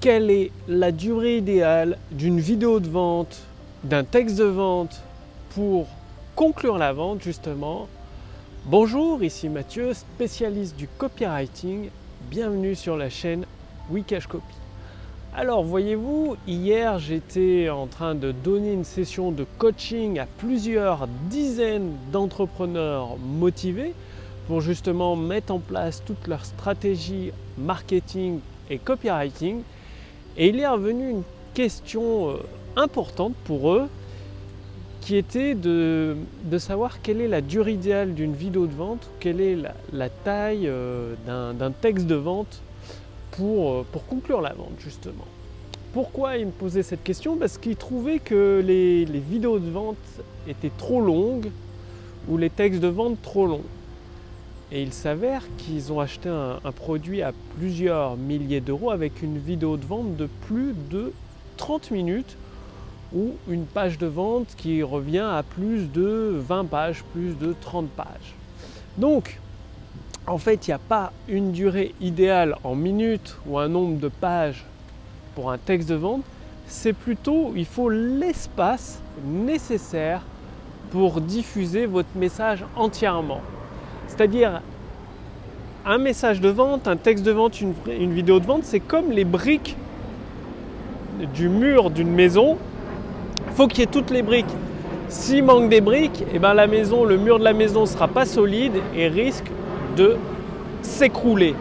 quelle est la durée idéale d'une vidéo de vente, d'un texte de vente pour conclure la vente justement. Bonjour, ici Mathieu, spécialiste du copywriting. Bienvenue sur la chaîne Wikash Copy. Alors voyez-vous, hier j'étais en train de donner une session de coaching à plusieurs dizaines d'entrepreneurs motivés pour justement mettre en place toute leur stratégie marketing et copywriting. Et il est revenu une question euh, importante pour eux qui était de, savoir quelle est la durée idéale d'une vidéo de vente, quelle est la, taille euh, d'un texte de vente pour, euh, pour, conclure la vente justement. Pourquoi ils me posaient cette question? Parce qu'ils trouvaient que les vidéos de vente étaient trop longues ou les textes de vente trop longs. Et il s'avère qu'ils ont acheté un, produit à plusieurs milliers d'euros avec une vidéo de vente de plus de 30 minutes ou une page de vente qui revient à plus de 20 pages, plus de 30 pages. Donc, en fait, il n'y a pas une durée idéale en minutes ou un nombre de pages pour un texte de vente, c'est plutôt il faut l'espace nécessaire pour diffuser votre message entièrement. C'est-à-dire, un message de vente, un texte de vente, une, vidéo de vente, c'est comme les briques du mur d'une maison. Il faut qu'il y ait toutes les briques. S'il manque des briques, eh ben la maison, le mur de la maison ne sera pas solide et risque de s'écrouler.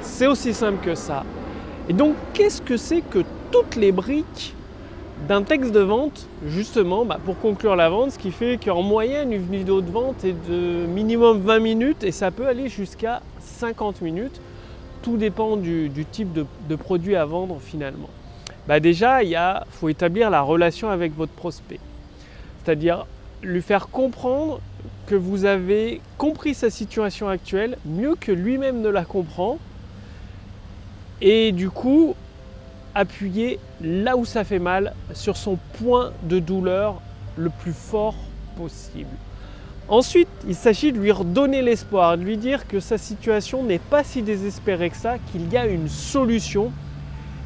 C'est aussi simple que ça. Et donc, qu'est-ce que c'est que toutes les briques d'un texte de vente, justement, bah, pour conclure la vente, ce qui fait qu'en moyenne, une vidéo de vente est de minimum 20 minutes et ça peut aller jusqu'à 50 minutes. Tout dépend du, type de, produit à vendre finalement. Bah déjà, il faut établir la relation avec votre prospect. C'est-à-dire lui faire comprendre que vous avez compris sa situation actuelle mieux que lui-même ne la comprend. Et du coup, appuyer là où ça fait mal, sur son point de douleur le plus fort possible. Ensuite, il s'agit de lui redonner l'espoir, de lui dire que sa situation n'est pas si désespérée que ça, qu'il y a une solution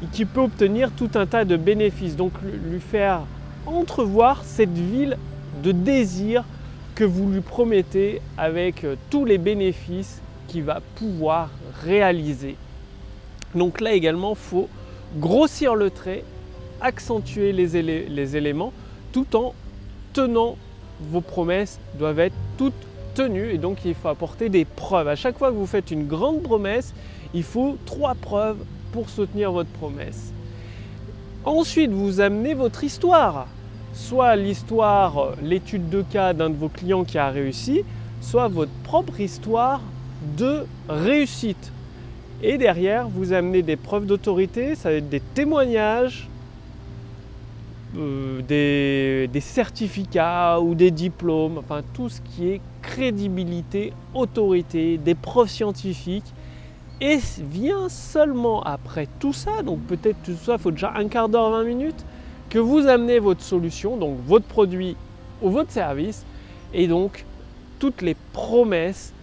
et qu'il peut obtenir tout un tas de bénéfices. Donc lui faire entrevoir cette ville de désir que vous lui promettez avec euh, tous les bénéfices qu'il va pouvoir réaliser. Donc là également, il faut grossir le trait, accentuer les, éléments, tout en tenant vos promesses doivent être toutes tenues et donc il faut apporter des preuves. À chaque fois que vous faites une grande promesse, il faut trois preuves pour soutenir votre promesse. Ensuite, vous amenez votre histoire, soit l'histoire, l'étude de cas d'un de vos clients qui a réussi, soit votre propre histoire de réussite. Et derrière, vous amenez des preuves d'autorité, ça va être des témoignages, euh, des, des, certificats ou des diplômes, enfin tout ce qui est crédibilité, autorité, des preuves scientifiques. Et vient seulement après tout ça, donc peut-être tout ça, il faut déjà un quart d'heure, 20 minutes, que vous amenez votre solution, donc votre produit ou votre service, et donc toutes les promesses,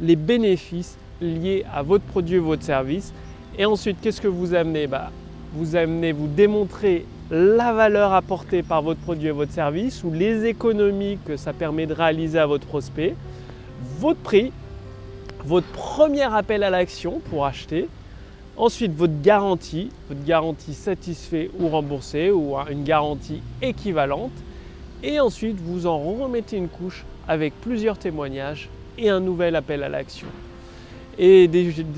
les bénéfices lié à votre produit ou votre service. Et ensuite, qu'est-ce que vous amenez? Bah, Vous amenez, vous démontrez la valeur apportée par votre produit et votre service ou les économies que ça permet de réaliser à votre prospect, votre prix, votre premier appel à l'action pour acheter, ensuite votre garantie, votre garantie satisfait ou remboursée ou une garantie équivalente, et ensuite vous en remettez une couche avec plusieurs témoignages et un nouvel appel à l'action. Et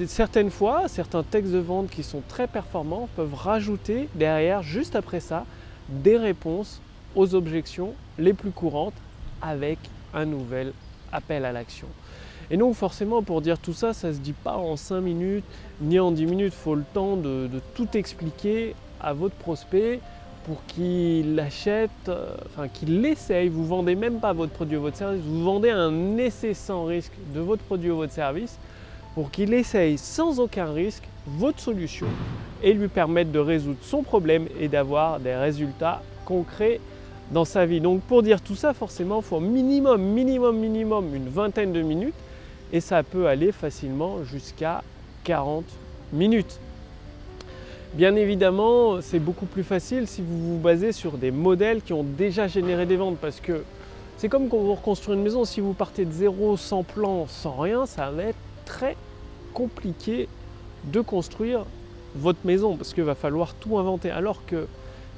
certaines fois, certains textes de vente qui sont très performants peuvent rajouter derrière, juste après ça, des réponses aux objections les plus courantes avec un nouvel appel à l'action. Et donc forcément pour dire tout ça, ça ne se dit pas en 5 minutes ni en 10 minutes. Il faut le temps de, tout expliquer à votre prospect pour qu'il l'achète, euh, enfin qu'il l'essaye. Vous ne vendez même pas votre produit ou votre service, vous vendez un essai sans risque de votre produit ou votre service pour qu'il essaye sans aucun risque votre solution et lui permettre de résoudre son problème et d'avoir des résultats concrets dans sa vie. Donc pour dire tout ça, forcément, il faut minimum, minimum, minimum une vingtaine de minutes et ça peut aller facilement jusqu'à 40 minutes. Bien évidemment, c'est beaucoup plus facile si vous vous basez sur des modèles qui ont déjà généré des ventes parce que c'est comme quand vous reconstruisez une maison, si vous partez de zéro, sans plan, sans rien, ça va être très compliqué de construire votre maison parce qu'il va falloir tout inventer. Alors que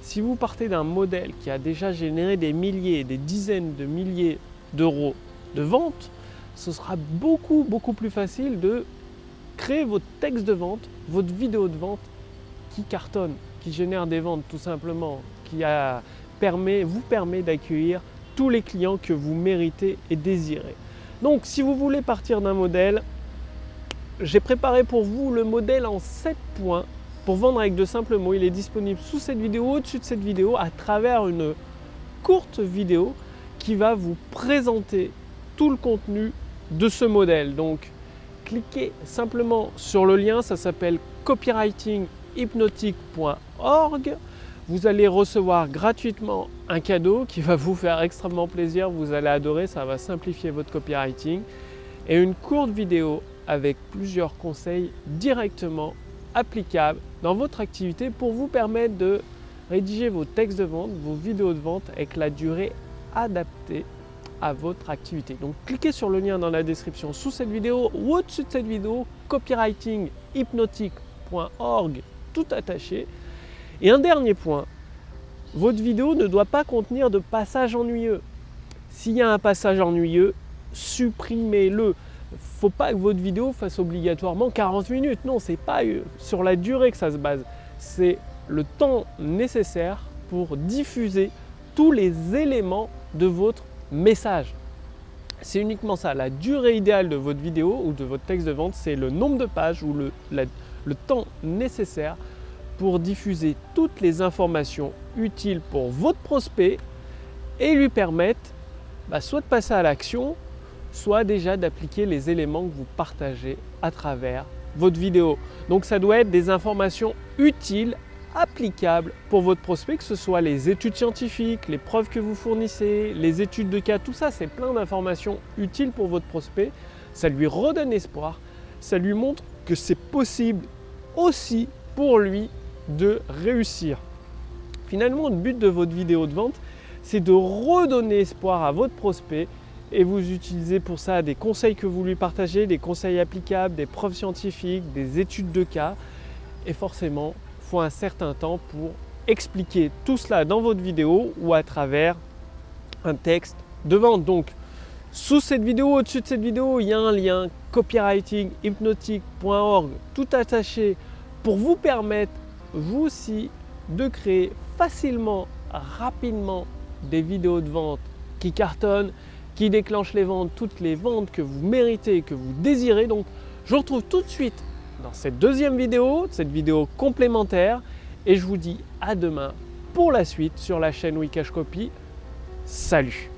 si vous partez d'un modèle qui a déjà généré des milliers, des dizaines de milliers d'euros de vente, ce sera beaucoup beaucoup plus facile de créer votre texte de vente, votre vidéo de vente qui cartonne, qui génère des ventes tout simplement, qui a, permet, vous permet d'accueillir tous les clients que vous méritez et désirez. Donc si vous voulez partir d'un modèle, j'ai préparé pour vous le modèle en 7 points pour vendre avec de simples mots. Il est disponible sous cette vidéo, au-dessus de cette vidéo, à travers une courte vidéo qui va vous présenter tout le contenu de ce modèle. Donc cliquez simplement sur le lien, ça s'appelle copywritinghypnotique.org. Vous allez recevoir gratuitement un cadeau qui va vous faire extrêmement plaisir, vous allez adorer, ça va simplifier votre copywriting. Et une courte vidéo avec plusieurs conseils directement applicables dans votre activité pour vous permettre de rédiger vos textes de vente, vos vidéos de vente avec la durée adaptée à votre activité. Donc cliquez sur le lien dans la description sous cette vidéo ou au-dessus de cette vidéo, copywritinghypnotique.org, tout attaché. Et un dernier point, votre vidéo ne doit pas contenir de passage ennuyeux. S'il y a un passage ennuyeux, supprimez-le. Faut pas que votre vidéo fasse obligatoirement 40 minutes. Non, c'est pas euh, sur la durée que ça se base. C'est le temps nécessaire pour diffuser tous les éléments de votre message. C'est uniquement ça. La durée idéale de votre vidéo ou de votre texte de vente, c'est le nombre de pages ou le, temps nécessaire pour diffuser toutes les informations utiles pour votre prospect et lui permettre bah, soit de passer à l'action, soit déjà d'appliquer les éléments que vous partagez à travers votre vidéo. Donc ça doit être des informations utiles applicable pour votre prospect, que ce soit les études scientifiques, les preuves que vous fournissez, les études de cas, tout ça, c'est plein d'informations utiles pour votre prospect. Ça lui redonne espoir, ça lui montre que c'est possible aussi pour lui de réussir. Finalement, le but de votre vidéo de vente, c'est de redonner espoir à votre prospect et vous utilisez pour ça des conseils que vous lui partagez, des conseils applicables, des preuves scientifiques, des études de cas. Et forcément, faut un certain temps pour expliquer tout cela dans votre vidéo ou à travers un texte de vente. Donc, sous cette vidéo, au-dessus de cette vidéo, il y a un lien copywritinghypnotique.org tout attaché pour vous permettre, vous aussi, de créer facilement, rapidement des vidéos de vente qui cartonnent, qui déclenchent les ventes, toutes les ventes que vous méritez, que vous désirez. Donc, je vous retrouve tout de suite dans cette deuxième vidéo, cette vidéo complémentaire. Et je vous dis à demain pour la suite sur la chaîne Wikash Copy. Salut